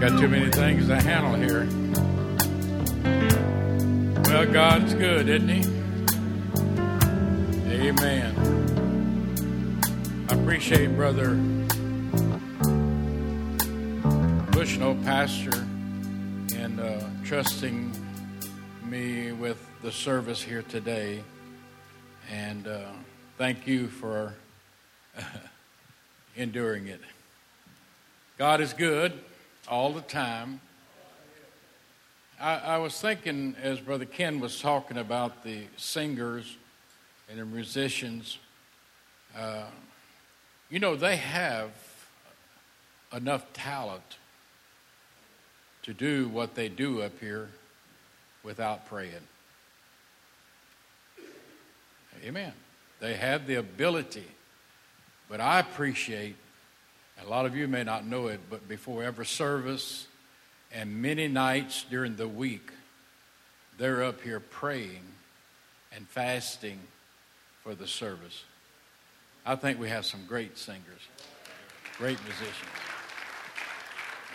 Got too many things to handle here. Well, God's good, isn't He? Amen. I appreciate Brother Bushnell, Pastor, and uh, trusting me with the service here today. And uh, thank you for enduring it. God is good all the time. I, I, was thinking as Brother Ken was talking about the singers and the musicians, uh, you know, they have enough talent to do what they do up here without praying. Amen. They have the ability. But I appreciate a lot of you may not know it, but before every service and many nights during the week, they're up here praying and fasting for the service. I think we have some great singers, great musicians.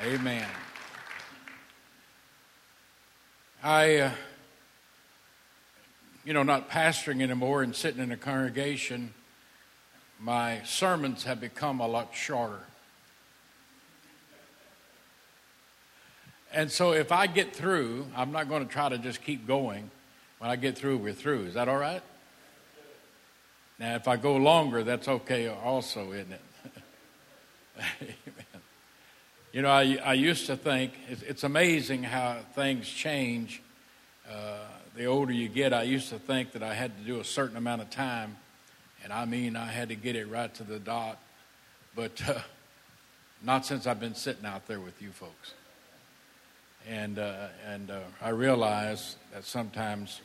Amen. I, uh, you know, not pastoring anymore and sitting in a congregation, my sermons have become a lot shorter. And so if I get through, I'm not going to try to just keep going. When I get through, we're through. Is that all right? Now, if I go longer, that's okay also, isn't it? Amen. You know, I, I used to think it's, it's amazing how things change. Uh, the older you get, I used to think that I had to do a certain amount of time, and I mean, I had to get it right to the dot. But uh, not since I've been sitting out there with you folks and uh, and uh, I realized that sometimes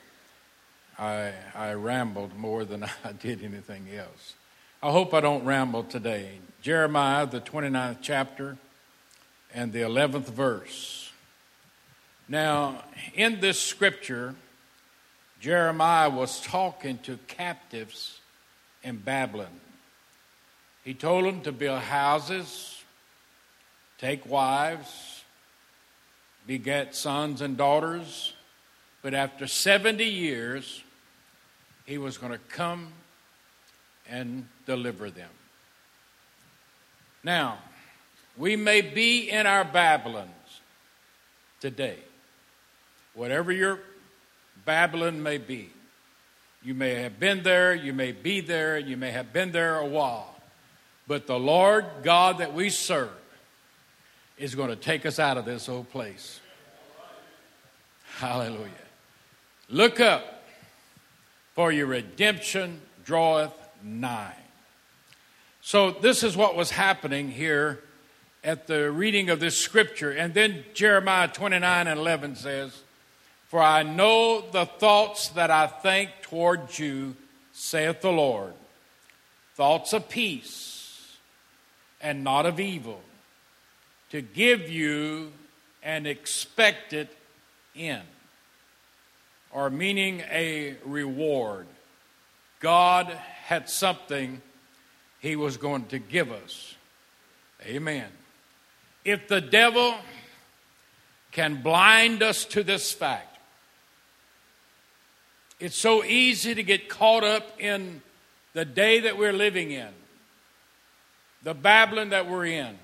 I I rambled more than I did anything else. I hope I don't ramble today. Jeremiah, the 29th chapter, and the 11th verse. Now, in this scripture, Jeremiah was talking to captives in Babylon. He told them to build houses, take wives, begat sons and daughters, but after 70 years, he was going to come and deliver them. Now, we may be in our Babylons today. Whatever your Babylon may be, you may have been there, you may be there, you may have been there a while. But the Lord God that we serve is going to take us out of this old place. Hallelujah. Look up, for your redemption draweth nigh. So, this is what was happening here at the reading of this scripture. And then Jeremiah 29 and 11 says, For I know the thoughts that I think toward you, saith the Lord, thoughts of peace and not of evil to give you an expected end, or meaning a reward. God had something He was going to give us. Amen. If the devil can blind us to this fact, it's so easy to get caught up in the day that we're living in, the Babylon that we're in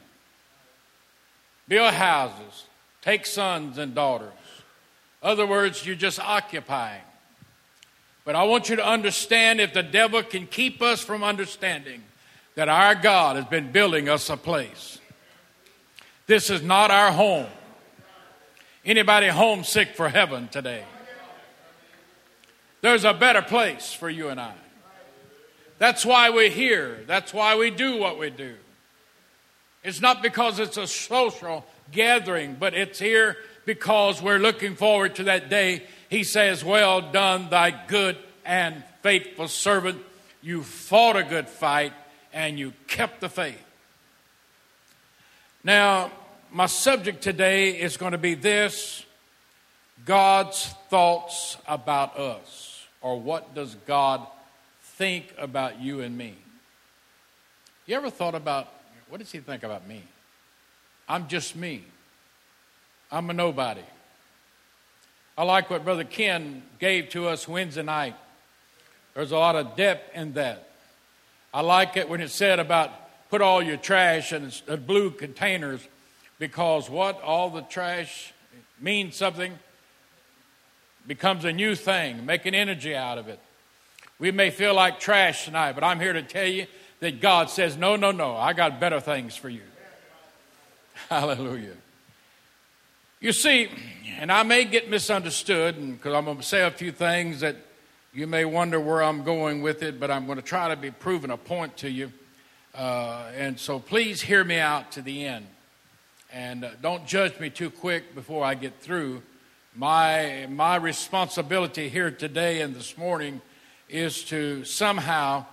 build houses, take sons and daughters. Other words, you're just occupying. But I want you to understand if the devil can keep us from understanding that our God has been building us a place. This is not our home. Anybody homesick for heaven today? There's a better place for you and I. That's why we're here. That's why we do what we do. It's not because it's a social gathering, but it's here because we're looking forward to that day. He says, Well done, thy good and faithful servant. You fought a good fight and you kept the faith. Now, my subject today is going to be this God's thoughts about us, or what does God think about you and me? You ever thought about what does he think about me? I'm just me. I'm a nobody. I like what Brother Ken gave to us Wednesday night. There's a lot of depth in that. I like it when it said about put all your trash in blue containers because what? All the trash means something, becomes a new thing, making energy out of it. We may feel like trash tonight, but I'm here to tell you that God says, No, no, no, I got better things for you. Hallelujah. You see, and I may get misunderstood because I'm going to say a few things that you may wonder where I'm going with it, but I'm going to try to be proving a point to you. Uh, and so please hear me out to the end. And uh, don't judge me too quick before I get through. My, my responsibility here today and this morning is to somehow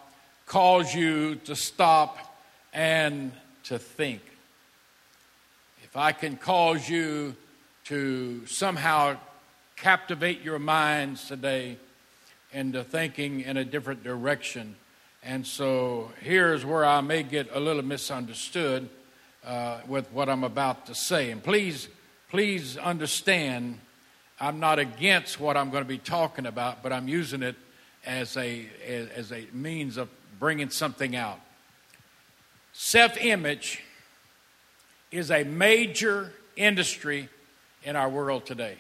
cause you to stop and to think. If I can cause you to somehow captivate your minds today into thinking in a different direction. And so here's where I may get a little misunderstood uh, with what I'm about to say. And please, please understand, I'm not against what I'm going to be talking about, but I'm using it as a, as a means of bringing something out. Self image is a major industry in our world today.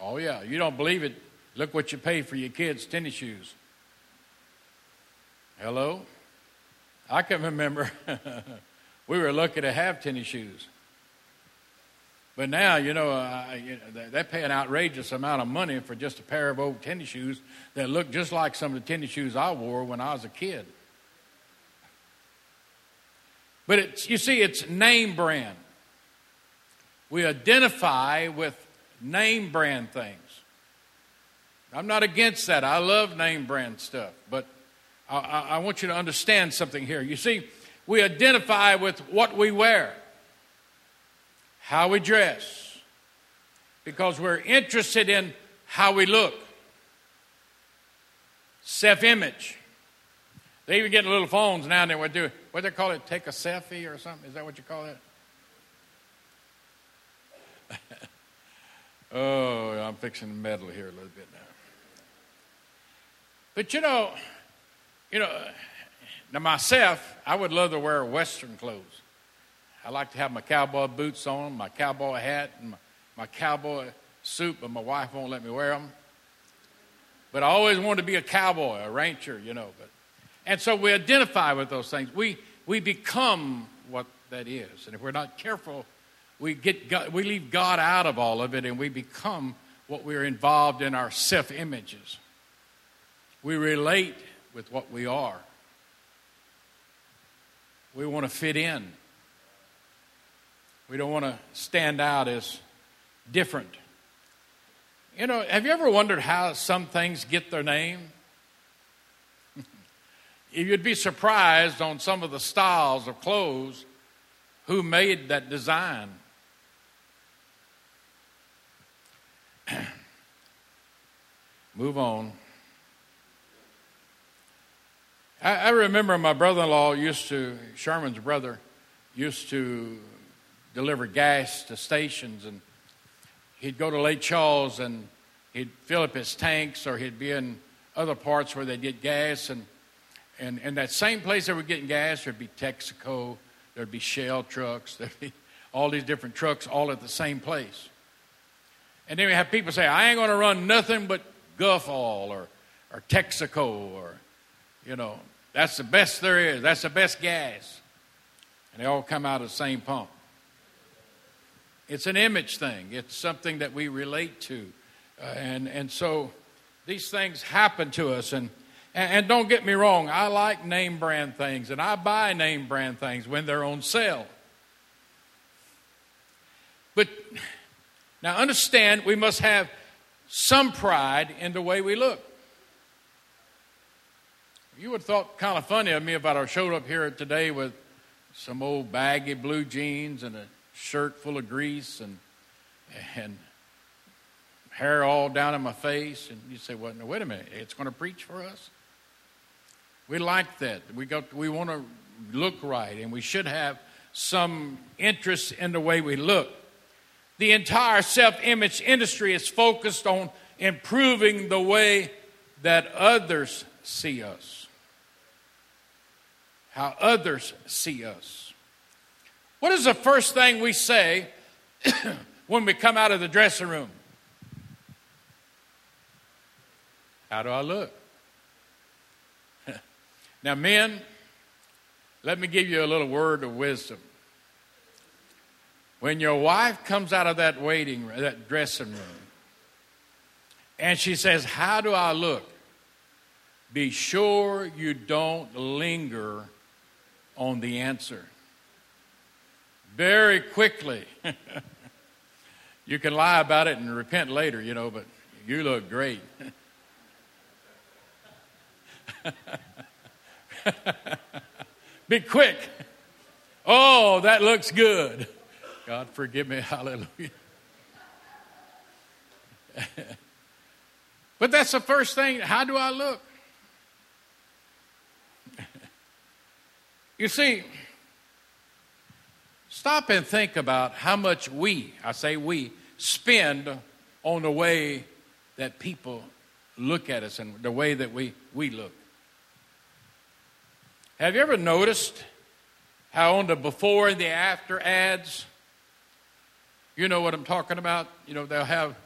Oh, yeah, you don't believe it. Look what you pay for your kids' tennis shoes. Hello? I can remember we were lucky to have tennis shoes. But now, you know, uh, they pay an outrageous amount of money for just a pair of old tennis shoes that look just like some of the tennis shoes I wore when I was a kid. But it's, you see, it's name brand. We identify with name brand things. I'm not against that. I love name brand stuff. But I, I, want you to understand something here. You see, we identify with what we wear, how we dress, because we're interested in how we look. Self image. They even get little phones now and then. What do what they call it? Take a selfie or something? Is that what you call it? oh, I'm fixing to meddle here a little bit now. But you know, you know, now myself, I would love to wear Western clothes. I like to have my cowboy boots on, my cowboy hat, and my, my cowboy suit, but my wife won't let me wear them. But I always wanted to be a cowboy, a rancher, you know. But, and so we identify with those things. We, we become what that is. And if we're not careful, we, get God, we leave God out of all of it and we become what we're involved in our self images. We relate with what we are. We want to fit in. We don't want to stand out as different. You know, have you ever wondered how some things get their name? You'd be surprised on some of the styles of clothes who made that design. Move on. I, I remember my brother in law used to, Sherman's brother, used to deliver gas to stations, and he'd go to Lake Charles and he'd fill up his tanks, or he'd be in other parts where they'd get gas, and and in that same place they were getting gas, there'd be Texaco, there'd be Shell trucks, there'd be all these different trucks all at the same place. And then we have people say, I ain't going to run nothing but Gulf oil or, or Texaco or, you know, that's the best there is. That's the best gas. And they all come out of the same pump. It's an image thing, it's something that we relate to. Uh, and, and so these things happen to us. And, and, and don't get me wrong, I like name brand things, and I buy name brand things when they're on sale. But now, understand, we must have some pride in the way we look. You would have thought kind of funny of me if I showed up here today with some old baggy blue jeans and a shirt full of grease and and hair all down in my face, and you say, "Well, no, wait a minute, it's going to preach for us." We like that. We got we want to look right, and we should have some interest in the way we look. The entire self image industry is focused on improving the way that others see us. How others see us. What is the first thing we say when we come out of the dressing room? How do I look? now, men, let me give you a little word of wisdom. When your wife comes out of that waiting that dressing room and she says, "How do I look?" Be sure you don't linger on the answer. Very quickly. you can lie about it and repent later, you know, but you look great. Be quick. Oh, that looks good. God forgive me. Hallelujah. but that's the first thing. How do I look? you see, stop and think about how much we, I say we, spend on the way that people look at us and the way that we, we look. Have you ever noticed how on the before and the after ads, you know what I'm talking about? You know, they'll have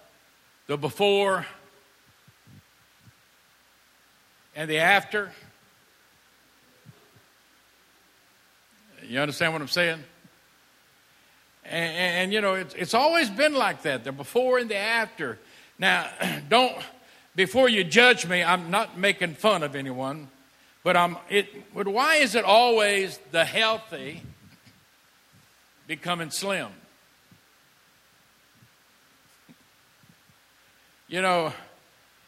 the before and the after. You understand what I'm saying? And, and, and you know, it's, it's always been like that the before and the after. Now, don't, before you judge me, I'm not making fun of anyone. But, I'm, it, but why is it always the healthy becoming slim? You know,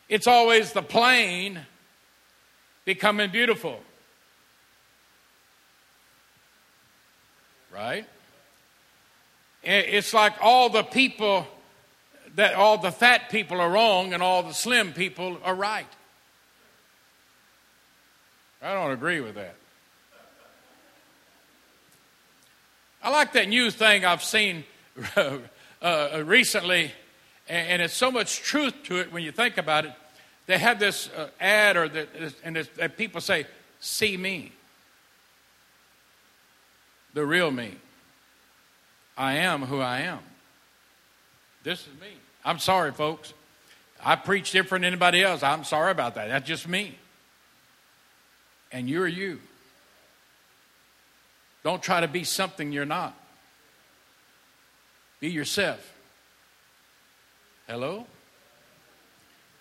it's always the plain becoming beautiful. Right? It's like all the people that all the fat people are wrong and all the slim people are right. I don't agree with that. I like that new thing I've seen uh, recently, and, it's so much truth to it when you think about it. They have this uh, ad, or the, and that people say, "See me, the real me. I am who I am. This is me." I'm sorry, folks. I preach different than anybody else. I'm sorry about that. That's just me and you're you. Don't try to be something you're not. Be yourself. Hello?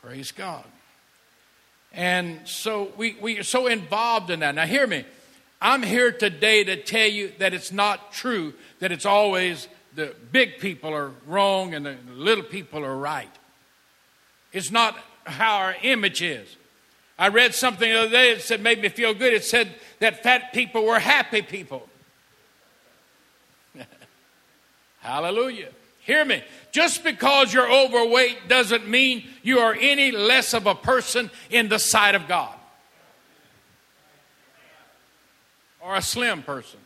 Praise God. And so we, we are so involved in that. Now, hear me. I'm here today to tell you that it's not true that it's always the big people are wrong and the little people are right. It's not how our image is. I read something the other day that said made me feel good. It said that fat people were happy people. Hallelujah. Hear me. Just because you're overweight doesn't mean you are any less of a person in the sight of God. Or a slim person.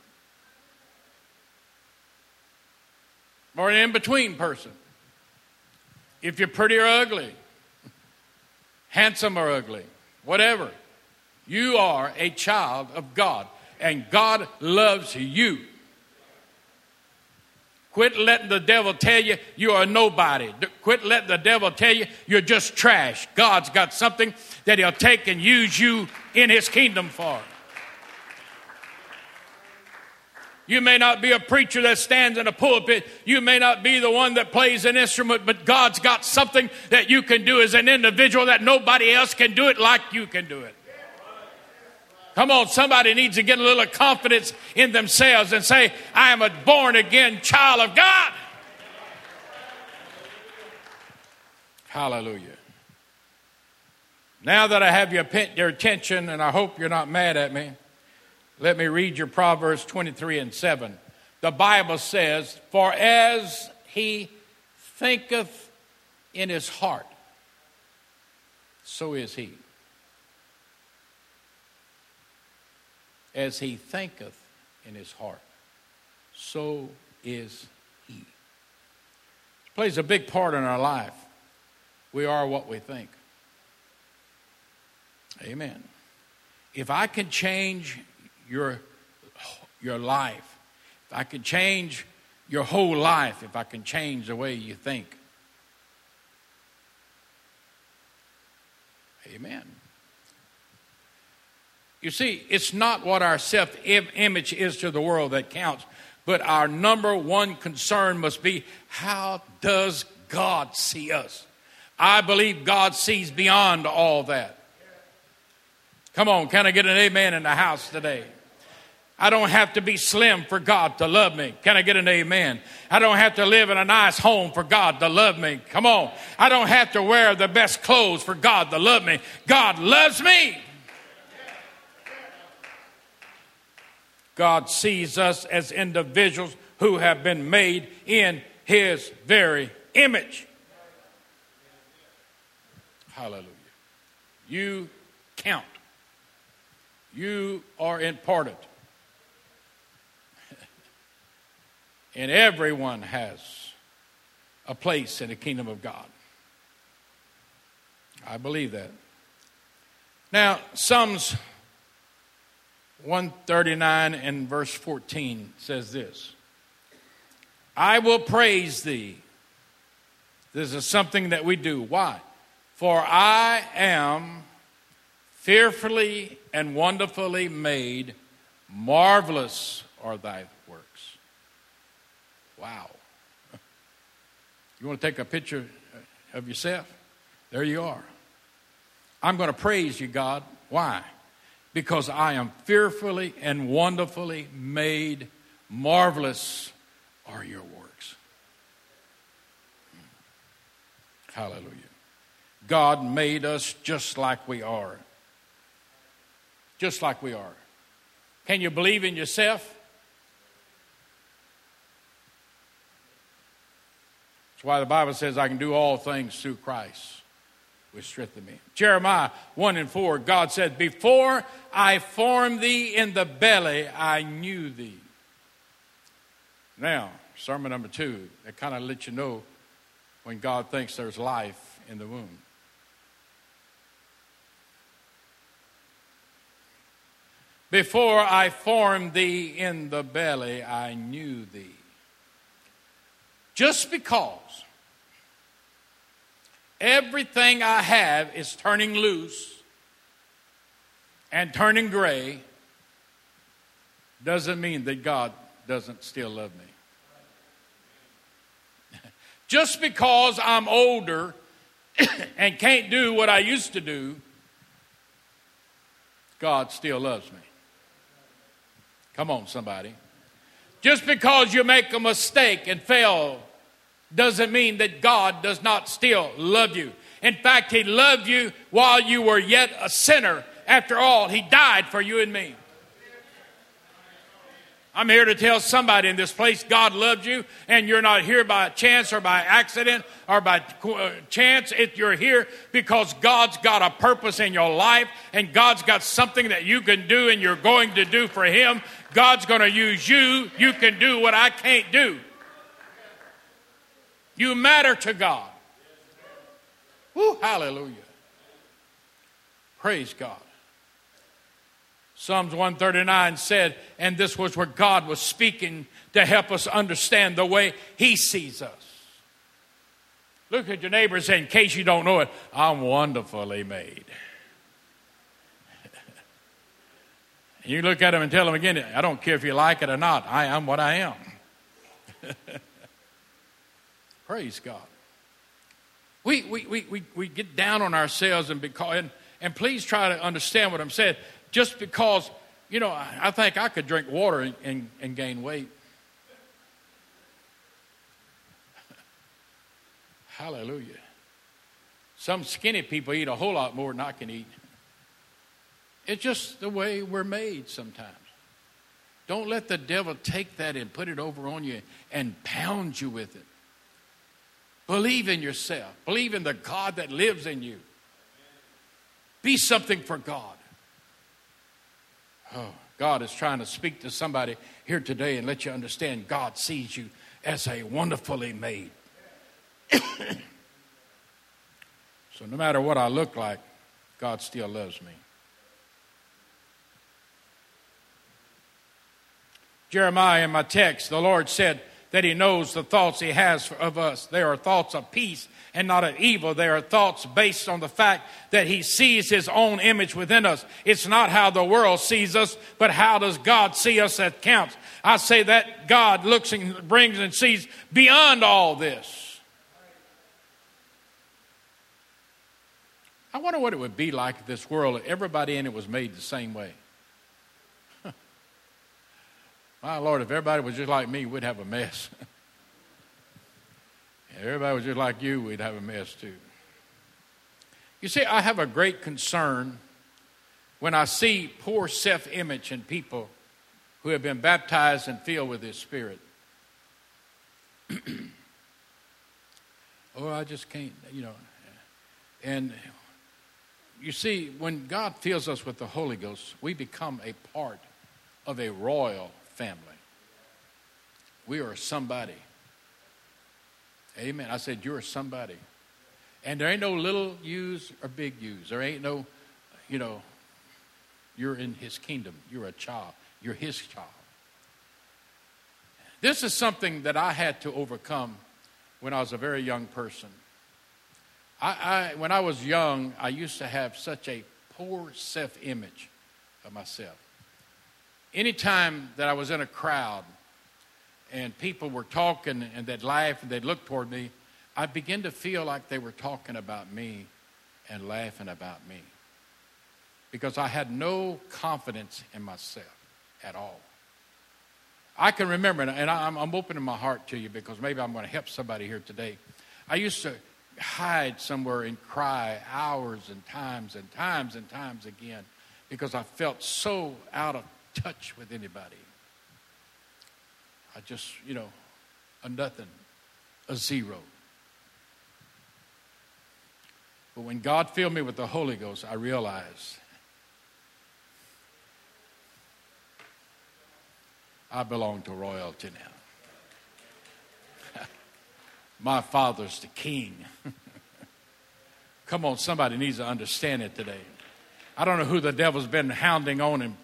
Or an in between person. If you're pretty or ugly, handsome or ugly, whatever. You are a child of God, and God loves you. Quit letting the devil tell you you are nobody. Quit letting the devil tell you you're just trash. God's got something that he'll take and use you in his kingdom for. You may not be a preacher that stands in a pulpit. You may not be the one that plays an instrument, but God's got something that you can do as an individual that nobody else can do it like you can do it. Come on, somebody needs to get a little confidence in themselves and say, I am a born again child of God. Hallelujah. Now that I have your, your attention, and I hope you're not mad at me. Let me read your Proverbs 23 and 7. The Bible says, For as he thinketh in his heart, so is he. As he thinketh in his heart, so is he. It plays a big part in our life. We are what we think. Amen. If I can change your, your life, if I can change your whole life, if I can change the way you think, Amen. You see, it's not what our self image is to the world that counts, but our number one concern must be how does God see us? I believe God sees beyond all that. Come on, can I get an amen in the house today? I don't have to be slim for God to love me. Can I get an amen? I don't have to live in a nice home for God to love me. Come on. I don't have to wear the best clothes for God to love me. God loves me. God sees us as individuals who have been made in His very image. Hallelujah. You count. You are important. And everyone has a place in the kingdom of God. I believe that. Now, Psalms 139 and verse 14 says this I will praise thee. This is something that we do. Why? For I am fearfully and wonderfully made. Marvelous are thy works. Wow. You want to take a picture of yourself? There you are. I'm going to praise you, God. Why? Because I am fearfully and wonderfully made. Marvelous are your works. Hallelujah. God made us just like we are. Just like we are. Can you believe in yourself? That's why the Bible says I can do all things through Christ, which strengthen me. Jeremiah 1 and 4, God said, Before I formed thee in the belly, I knew thee. Now, sermon number two, that kind of lets you know when God thinks there's life in the womb. Before I formed thee in the belly, I knew thee. Just because everything I have is turning loose and turning gray doesn't mean that God doesn't still love me. Just because I'm older and can't do what I used to do, God still loves me. Come on, somebody. Just because you make a mistake and fail doesn't mean that God does not still love you. In fact, He loved you while you were yet a sinner. After all, He died for you and me. I'm here to tell somebody in this place God loved you, and you're not here by chance or by accident or by uh, chance. If you're here because God's got a purpose in your life, and God's got something that you can do and you're going to do for Him, God's going to use you. You can do what I can't do. You matter to God. Woo, hallelujah. Praise God. Psalms 139 said, and this was where God was speaking to help us understand the way He sees us. Look at your neighbor and say, in case you don't know it, I'm wonderfully made. You look at him and tell him again, I don't care if you like it or not, I am what I am. Praise God. We, we, we, we, we get down on ourselves and, because, and, and please try to understand what I'm saying. Just because, you know, I, I think I could drink water and, and, and gain weight. Hallelujah. Some skinny people eat a whole lot more than I can eat. It's just the way we're made sometimes. Don't let the devil take that and put it over on you and pound you with it. Believe in yourself, believe in the God that lives in you. Be something for God. Oh, God is trying to speak to somebody here today and let you understand God sees you as a wonderfully made. so no matter what I look like, God still loves me. Jeremiah, in my text, the Lord said that He knows the thoughts He has of us. They are thoughts of peace and not of evil. They are thoughts based on the fact that He sees His own image within us. It's not how the world sees us, but how does God see us that counts. I say that God looks and brings and sees beyond all this. I wonder what it would be like if this world, everybody in it was made the same way. My Lord, if everybody was just like me, we'd have a mess. if everybody was just like you, we'd have a mess too. You see, I have a great concern when I see poor self image in people who have been baptized and filled with His Spirit. oh, I just can't, you know. And you see, when God fills us with the Holy Ghost, we become a part of a royal family. We are somebody. Amen. I said, You're somebody. And there ain't no little U's or big U's. There ain't no, you know, you're in his kingdom. You're a child. You're his child. This is something that I had to overcome when I was a very young person. I, I when I was young, I used to have such a poor self image of myself anytime that I was in a crowd and people were talking and they'd laugh and they'd look toward me, I began to feel like they were talking about me and laughing about me because I had no confidence in myself at all. I can remember, and I'm, I'm opening my heart to you because maybe I'm going to help somebody here today. I used to hide somewhere and cry hours and times and times and times again because I felt so out of touch with anybody. I just, you know, a nothing, a zero. But when God filled me with the Holy Ghost, I realized I belong to royalty now. My father's the king. Come on, somebody needs to understand it today. I don't know who the devil's been hounding on and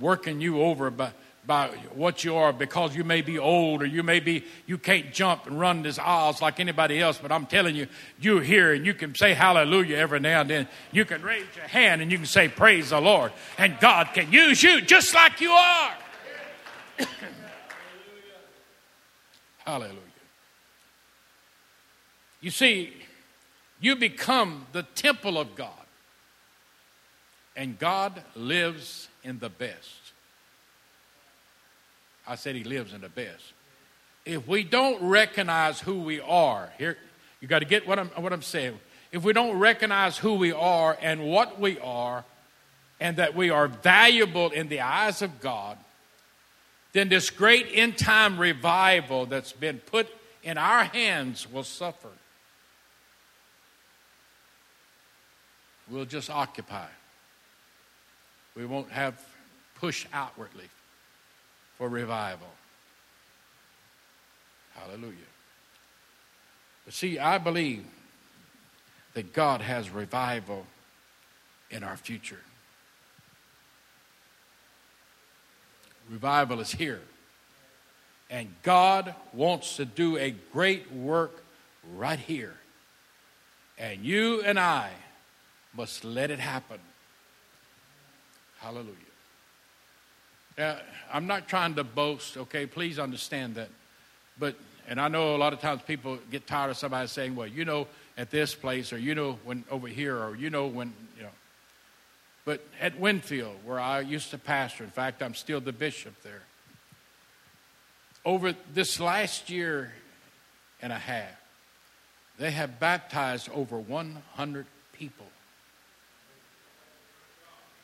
working you over by, by what you are because you may be old or you may be you can't jump and run these aisles like anybody else but i'm telling you you're here and you can say hallelujah every now and then. You can raise your hand and you can say praise the lord and god can use you just like you are. Hallelujah. You see you become the temple of god and god lives in the best. I said he lives in the best. If we don't recognize who we are, here, you got to get what I'm, what I'm saying. If we don't recognize who we are and what we are, and that we are valuable in the eyes of God, then this great end time revival that's been put in our hands will suffer. We'll just occupy. We won't have push outwardly for revival. Hallelujah. But see, I believe that God has revival in our future. Revival is here. And God wants to do a great work right here. And you and I must let it happen. Hallelujah. Now, I'm not trying to boast, okay? Please understand that. But, and I know a lot of times people get tired of somebody saying, well, you know, at this place, or you know, when over here, or you know, when, you know. But at Winfield, where I used to pastor, in fact, I'm still the bishop there. Over this last year and a half, they have baptized over 100 people.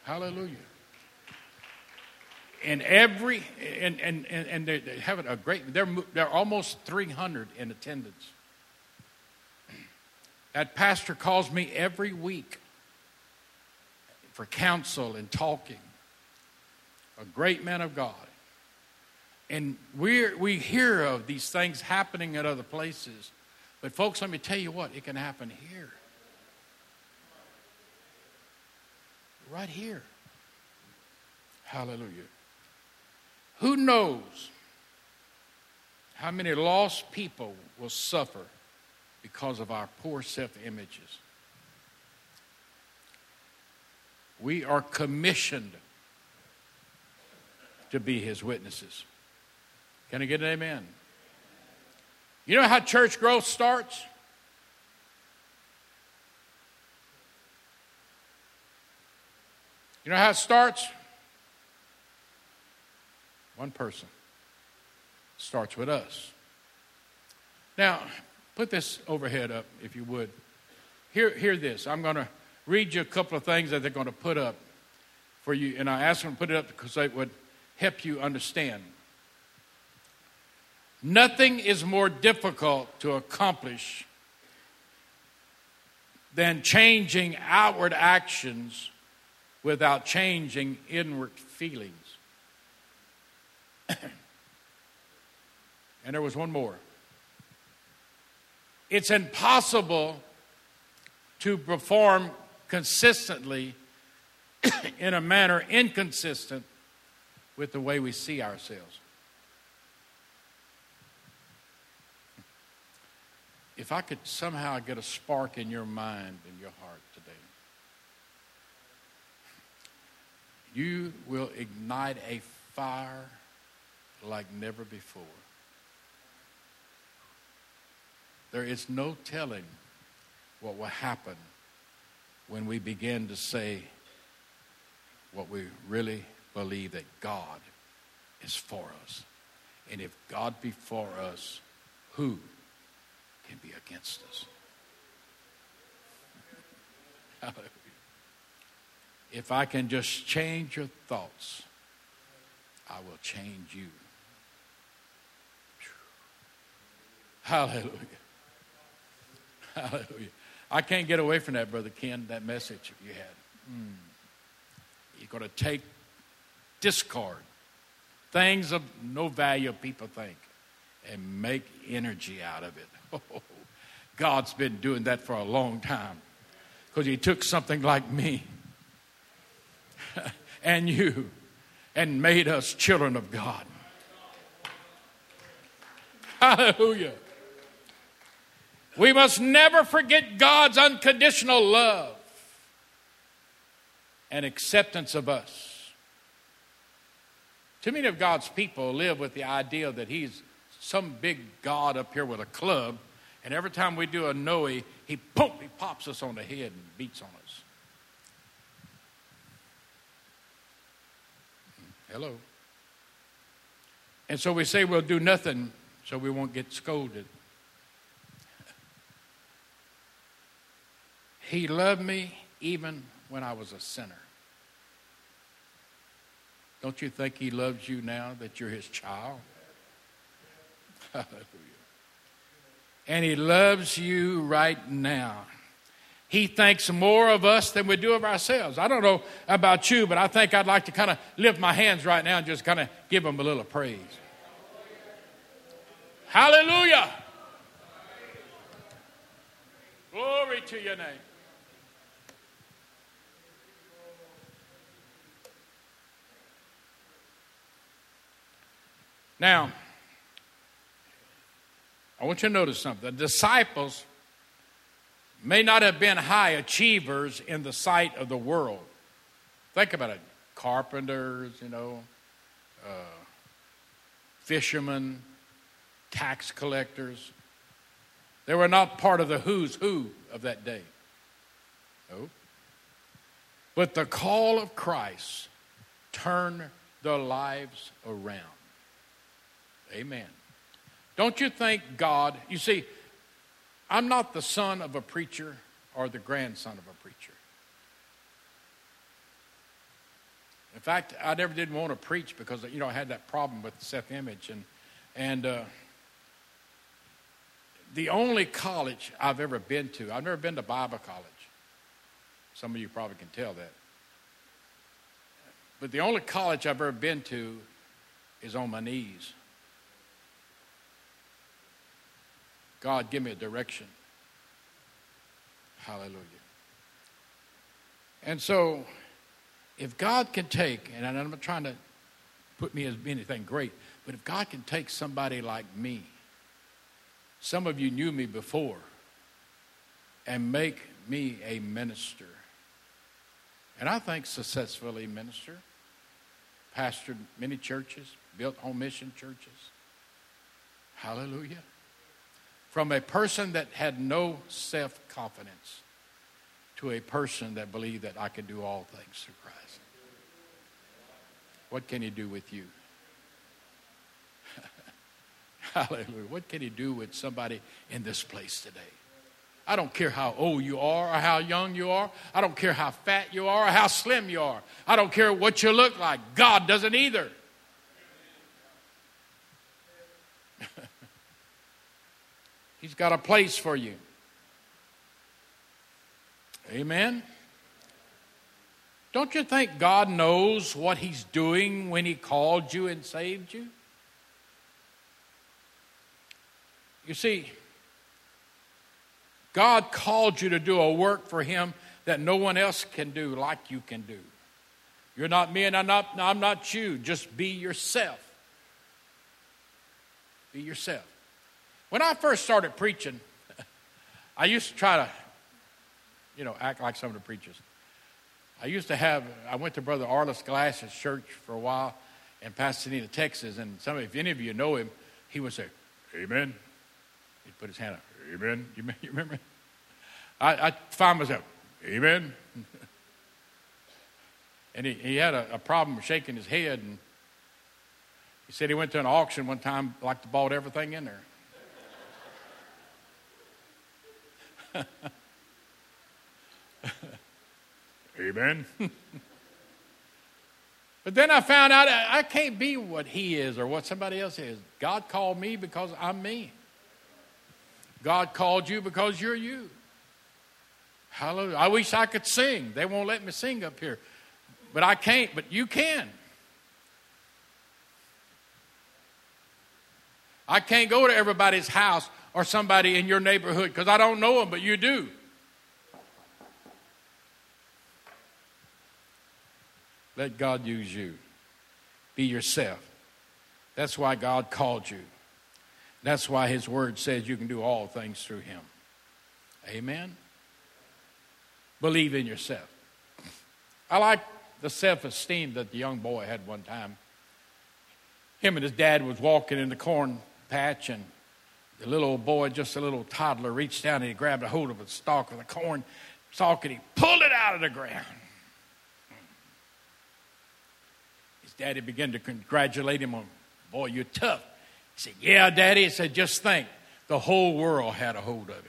Hallelujah and every and and and they have a great they're they're almost 300 in attendance that pastor calls me every week for counsel and talking a great man of God. And we we hear of these things happening at other places. But, folks, let me tell you what, it can happen here. Right here. Hallelujah. Who knows how many lost people will suffer because of our poor self images? We are commissioned to be his witnesses. Can I get an amen? You know how church growth starts? You know how it starts? One person. Starts with us. Now, put this overhead up, if you would. Hear, hear this. I'm going to read you a couple of things that they're going to put up for you, and I asked them to put it up because it would help you understand. Nothing is more difficult to accomplish than changing outward actions without changing inward feelings. and there was one more. It's impossible to perform consistently in a manner inconsistent with the way we see ourselves. If I could somehow get a spark in your mind and your heart today, you will ignite a fire like never before. There is no telling what will happen when we begin to say what we really believe that God is for us. And if God be for us, who can be against us? If I can just change your thoughts, I will change you. Hallelujah. Hallelujah. I can't get away from that, Brother Ken, that message you had. Mm. You're going to take, discard things of no value, people think, and make energy out of it. Oh, God's been doing that for a long time because He took something like me and you and made us children of God. Hallelujah. We must never forget God's unconditional love and acceptance of us. Too many of God's people live with the idea that He's some big God up here with a club, and every time we do a Noe, He boom, He pops us on the head and beats on us. Hello. And so we say we'll do nothing so we won't get scolded. He loved me even when I was a sinner. Don't you think He loves you now that you're His child? Hallelujah. And He loves you right now. He thinks more of us than we do of ourselves. I don't know about you, but I think I'd like to kind of lift my hands right now and just kind of give Him a little praise. Hallelujah. Glory to your name. Now, I want you to notice something. The disciples may not have been high achievers in the sight of the world. Think about it carpenters, you know, uh, fishermen, tax collectors. They were not part of the who's who of that day. No. But the call of Christ turned their lives around. Amen. Don't you think God, you see, I'm not the son of a preacher or the grandson of a preacher. In fact, I never did want to preach because you know I had that problem with self-image and and uh, the only college I've ever been to, I've never been to Bible college. Some of you probably can tell that. But the only college I've ever been to is on my knees. God, give me a direction. Hallelujah. And so, if God can take, and I'm not trying to put me as anything great, but if God can take somebody like me, some of you knew me before, and make me a minister, and I think successfully minister, pastored many churches, built home mission churches. Hallelujah. From a person that had no self confidence to a person that believed that I could do all things through Christ. What can He do with you? Hallelujah. What can He do with somebody in this place today? I don't care how old you are or how young you are. I don't care how fat you are or how slim you are. I don't care what you look like. God doesn't either. He's got a place for you. Amen. Don't you think God knows what He's doing when He called you and saved you? You see, God called you to do a work for Him that no one else can do like you can do. You're not me and I'm not, I'm not you. Just be yourself. Be yourself. When I first started preaching, I used to try to, you know, act like some of the preachers. I used to have, I went to Brother Arliss Glass's church for a while in Pasadena, Texas, and some, if any of you know him, he would say, Amen. He'd put his hand up, Amen. You, remember? I, I found myself, Amen. and he, he had a, a problem shaking his head, and he said he went to an auction one time, like to bought everything in there. Amen. but then I found out I can't be what he is or what somebody else is. God called me because I'm me. God called you because you're you. Hallelujah. I wish I could sing. They won't let me sing up here. But I can't, but you can. I can't go to everybody's house or somebody in your neighborhood because I don't know them, but you do. Let God use you. Be yourself. That's why God called you. That's why His Word says you can do all things through Him. Amen? Believe in yourself. I like the self esteem that the young boy had one time. Him and his dad was walking in the corn patch, and the little old boy, just a little toddler, reached down and he grabbed a hold of a stalk of the corn stalk and he pulled it out of the ground. His daddy began to congratulate him on, Boy, you're tough. He said, Yeah, Daddy. He said, Just think, the whole world had a hold of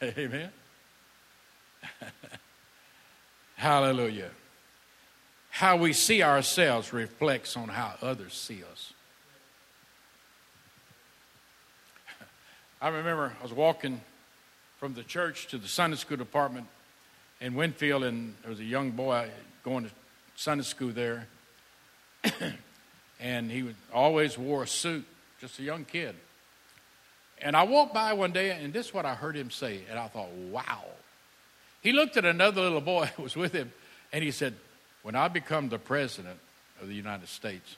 it. Amen. Hallelujah. How we see ourselves reflects on how others see us. I remember I was walking from the church to the Sunday school department in Winfield, and there was a young boy going to Sunday school there. and he always wore a suit, just a young kid. And I walked by one day, and this is what I heard him say, and I thought, wow. He looked at another little boy who was with him, and he said, When I become the president of the United States,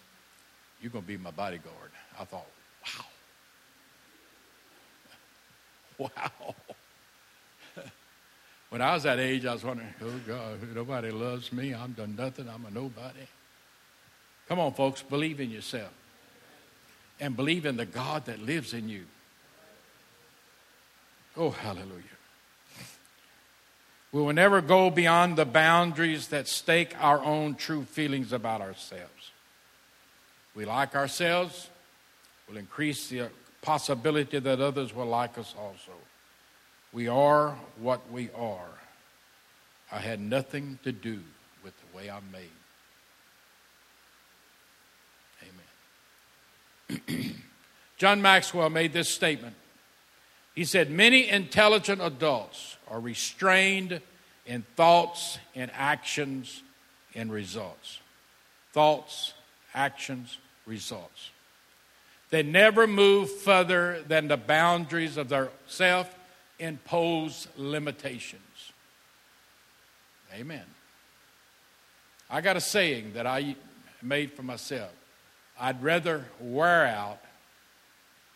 you're going to be my bodyguard. I thought, wow. wow. when I was that age, I was wondering, oh God, nobody loves me. I'm done nothing. I'm a nobody. Come on, folks, believe in yourself and believe in the God that lives in you. Oh, hallelujah. We will never go beyond the boundaries that stake our own true feelings about ourselves. We like ourselves, will increase the possibility that others will like us also. We are what we are. I had nothing to do with the way I'm made. Amen. John Maxwell made this statement. He said, Many intelligent adults are restrained in thoughts, in actions, in results. Thoughts, actions, results. They never move further than the boundaries of their self imposed limitations. Amen. I got a saying that I made for myself I'd rather wear out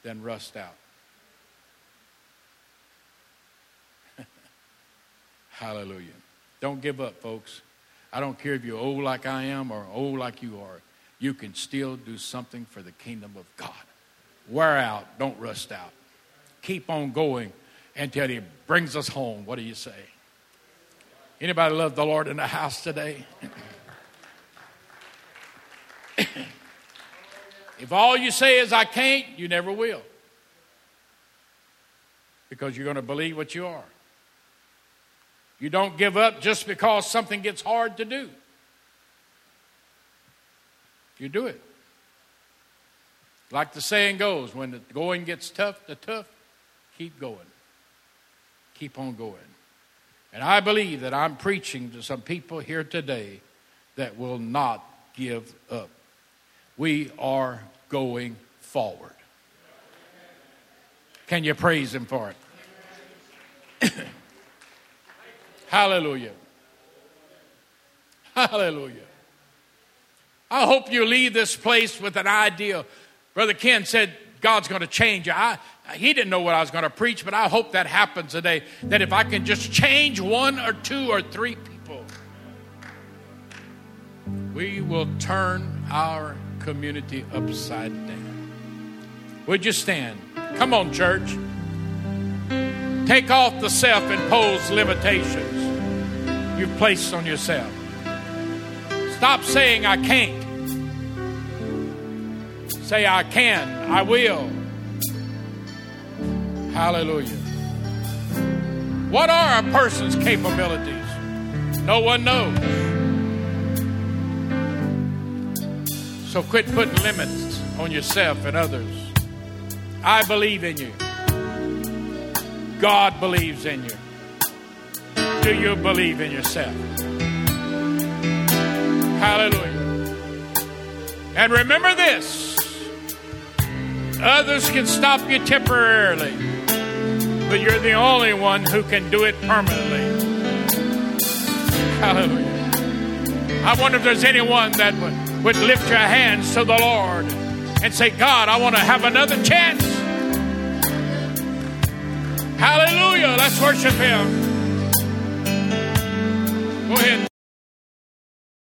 than rust out. Hallelujah. Don't give up, folks. I don't care if you're old like I am or old like you are. You can still do something for the kingdom of God. Wear out, don't rust out. Keep on going until He brings us home. What do you say? Anybody love the Lord in the house today? if all you say is I can't, you never will. Because you're going to believe what you are. You don't give up just because something gets hard to do. You do it. Like the saying goes, when the going gets tough, the tough, keep going. Keep on going. And I believe that I'm preaching to some people here today that will not give up. We are going forward. Can you praise Him for it? Hallelujah. Hallelujah. I hope you leave this place with an idea. Brother Ken said God's going to change you. I, he didn't know what I was going to preach, but I hope that happens today. That if I can just change one or two or three people, we will turn our community upside down. Would you stand? Come on, church. Take off the self imposed limitations you've placed on yourself. Stop saying, I can't. Say, I can, I will. Hallelujah. What are a person's capabilities? No one knows. So quit putting limits on yourself and others. I believe in you. God believes in you. Do you believe in yourself? Hallelujah. And remember this others can stop you temporarily, but you're the only one who can do it permanently. Hallelujah. I wonder if there's anyone that would, would lift your hands to the Lord and say, God, I want to have another chance. Hallelujah. Let's worship him. Go ahead.